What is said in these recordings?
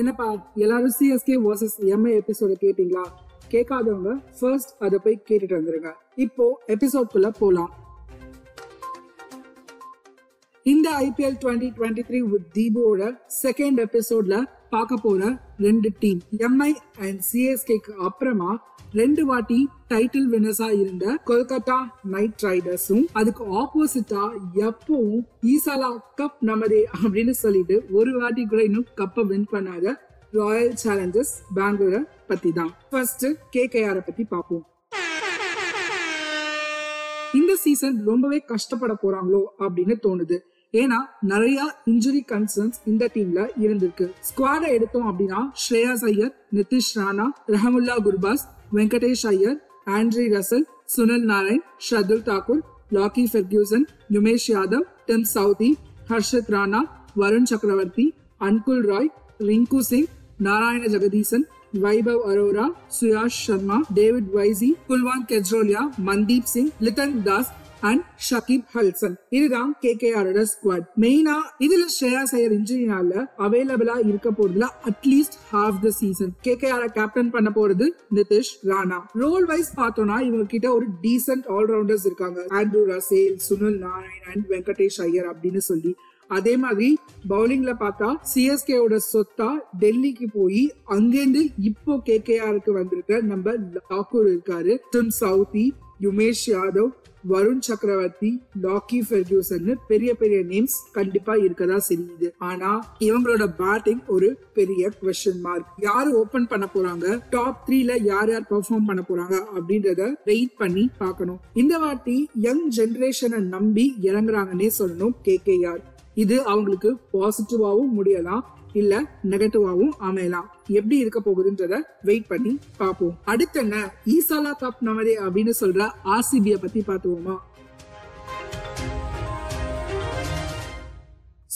என்னப்பா எல்லாரும் CSK versus Mi எபிசோட கேட்டீங்களா? கேட்காதவங்க ஃபர்ஸ்ட் அதை போய் கேட்டுட்டு வந்துருங்க. இப்போ எபிசோட்குள்ள போலாம். இந்த IPL twenty twenty three with தீபோட second எபிசோட்ல பார்க்க போற ரெண்டு டீம் எம்ஐ அண்ட் சிஎஸ்கேக்கு அப்புறமா ரெண்டு வாட்டி டைட்டில் வினர்ஸா இருந்த கொல்கத்தா நைட் ரைடர்ஸும் அதுக்கு ஆப்போசிட்டா எப்பவும் ஈசாலா கப் நமதே அப்படின்னு சொல்லிட்டு ஒரு வாட்டி கூட இன்னும் கப்பை வின் பண்ணாத ராயல் சேலஞ்சர்ஸ் பெங்களூரை பத்தி தான். ஃபர்ஸ்ட் கேகேஆரை பத்தி பார்ப்போம். இந்த சீசன் ரொம்பவே கஷ்டப்பட போறாங்களோ அப்படின்னு தோணுது. ஏன்னா நிறைய இன்ஜுரி கன்சர்ன்ஸ் இந்த டீம்ல இருந்திருக்கு. ஸ்குவாட எடுத்தோம் அப்படின்னா Shreyas Iyer Nitish Rana Rahmanullah Gurbaz Venkatesh Iyer Andre Russell Sunil Narine Shardul Thakur Lockie Ferguson Umesh Yadav Tim Southee Harshit Rana Varun Chakravarthy Anukul Roy Rinku Singh Narayan Jagadeesan Vaibhav Arora Suyash Sharma David Wiese Kulwant Khejroliya Mandeep Singh Litton Das and Shakib Al Hasan இதுதான் K K ஆரோட squad மெயினா இதுல ஸ்ரேயா சையர் இன்ஜினியால அவைலபிளா இருக்க போறதுல at least half the season K K ஆர captain பண்ண போறது நிதிஷ் ராணா. ரோல் வைஸ் பார்த்தோம்னா இவங்க கிட்ட ஒரு டீசென்ட் ஆல்ரவுண்டர்ஸ் இருக்காங்க. Andre Russell Sunil Narine and Venkatesh Iyer அப்படின்னு சொல்லி. அதே மாதிரி பவுலிங்ல பார்த்தா சிஎஸ்கேவோட சொத்தா டெல்லிக்கு போய் அங்கேருந்து இப்போ கேகேஆருக்கு வந்திருக்க நம்ம லாக்கூர் இருக்காரு. Tim Southee Umesh Yadav Varun Chakravarthy Lockie Ferguson பெரிய பெரிய நேம்ஸ் கண்டிப்பா இருக்கதா தெரியுது. ஆனா இவங்களோட பேட்டிங் ஒரு பெரிய கொஸ்டின் மார்க் யாரு ஓபன் பண்ண போறாங்க? டாப் த்ரீல யார் யார் பெர்ஃபார்ம் பண்ண போறாங்க அப்படின்றத வெயிட் பண்ணி பார்க்கணும். இந்த வாட்டி யங் ஜென்ரேஷனை நம்பி இறங்குறாங்கன்னே சொல்லணும் கே கே ஆர் இது அவங்களுக்கு பாசிட்டிவாகவும் முடியலாம் இல்ல நெகட்டிவாவும் அமையலாம். எப்படி இருக்க போகுதுன்றத வெயிட் பண்ணி பார்ப்போம். அடுத்து என்ன? ஈசாலா கப் நமதே அப்படின்னு சொல்ற ஆர்சிபிய பத்தி பார்த்துவோமா?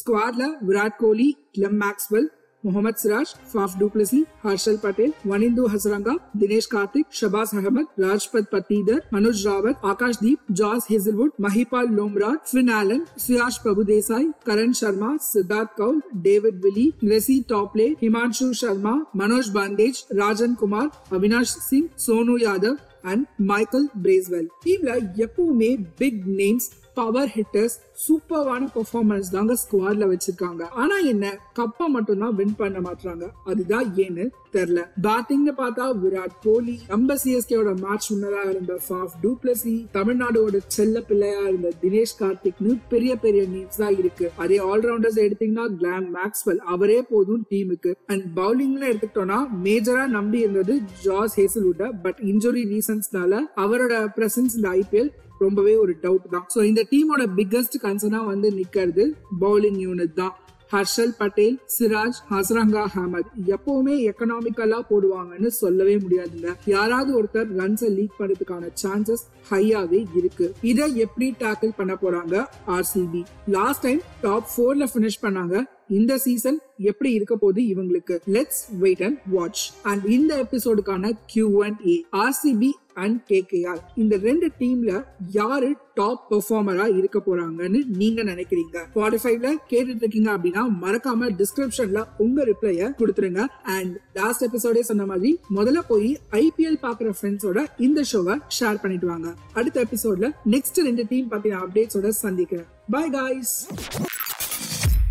ஸ்குவாட்ல Virat Kohli Glenn Maxwell Mohammed Siraj, Faf du Plessis, Harshal Patel, Wanindu Hasaranga, Dinesh Karthik, Shahbaz Ahmed, Rajat Patidar, Manoj Rawat, Akashdeep George Hazlewood, Mahipal Lomror Finn Allen Suyash Prabhudessai Karn Sharma, Siddharth Kaul, David Willey Reece Topley, Himanshu Sharma, Manoj Bhandage Rajan Kumar, Avinash Singh, Sonu Yadav and Michael Bracewell team like यकू में big names power hitters சூப்பர்வான performance தாங்க ஸ்குவாட்ல வச்சிருக்காங்க. ஆனா என்ன கப்பை மட்டும் தான் வின் பண்ண மாட்டாங்க அதுதான் ஏன்னு தெரியல பேட்டிங்னு பார்த்தா விராட் கோலி நம்ம சிஎஸ்கேயோட மேட்ச் வின்னரா இருந்த ஃபாஃப் டூப்ளசி தமிழ்நாடோட செல்ல பிள்ளையா இருந்த தினேஷ் கார்த்திக்னு பெரிய பெரிய நேம்ஸ் தான் இருக்கு. அதே ஆல்ரவுண்டர்ஸ் எடுத்தீங்கன்னா கிளாம் மேக்ஸ்வெல் அவரே போதும் டீமுக்கு அண்ட் பவுலிங்ல எடுத்துக்கிட்டோம்னா மேஜரா நம்பி இருந்தது ஜாஸ் ஹேசல்வுட் பட் இன்ஜுரி ரீசன்ஸ்னால அவரோட பிரசன்ஸ் இந்த ஐபிஎல் ரொம்பவே ஒரு டவுட் தான். ஸோ இந்த டீமோட பிக்கஸ்ட் கன்சர்னா வந்து நிக்கிறது பவுலிங் யூனிட் தான். ஹர்ஷல் பட்டேல் சிராஜ் ஹசரங்கா அஹமத். எப்பவுமே எக்கனாமிக்கலா போடுவாங்கன்னு சொல்லவே முடியாதுங்க. யாராவது ஒருத்தர் ரன்ஸை லீக் பண்றதுக்கான சான்சஸ் ஹையாவே இருக்கு. இதை எப்படி டேக்கிள் பண்ண போறாங்க? ஆர்சிபி லாஸ்ட் டைம் டாப் ஃபோர்ல பினிஷ் பண்ணாங்க. இந்த சீசன் எப்படி இருக்க போகுது இவங்களுக்கு? Let's wait and watch and இந்த எபிசோடுக்கான Q and A RCB and KKR இந்த ரெண்டு டீம்ல யாரு டாப் பெர்ஃபார்மரா இருக்க போறாங்கன்னு நீங்க நினைக்கிறீங்க? ஸ்பாட்டிஃபைவ்ல கேட்டுட்டு இருக்கீங்க அப்படின்னா மறக்காம டிஸ்கிரிப்ஷன்ல உங்க ரிப்ளைய கொடுத்துருங்க. அண்ட் லாஸ்ட் எபிசோடே சொன்ன மாதிரி முதல்ல போய் ஐபிஎல் பாக்குற ஃப்ரெண்ட்ஸோட இந்த ஷோவை ஷேர் பண்ணிட்டு வாங்க. அடுத்த எபிசோட்ல நெக்ஸ்ட் ரெண்டு டீம் பத்தின அப்டேட்ஸோட சந்திக்கிறேன். Bye guys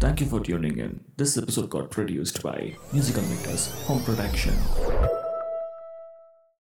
Thank you for tuning in. This episode got produced by Musical Makers Home Production.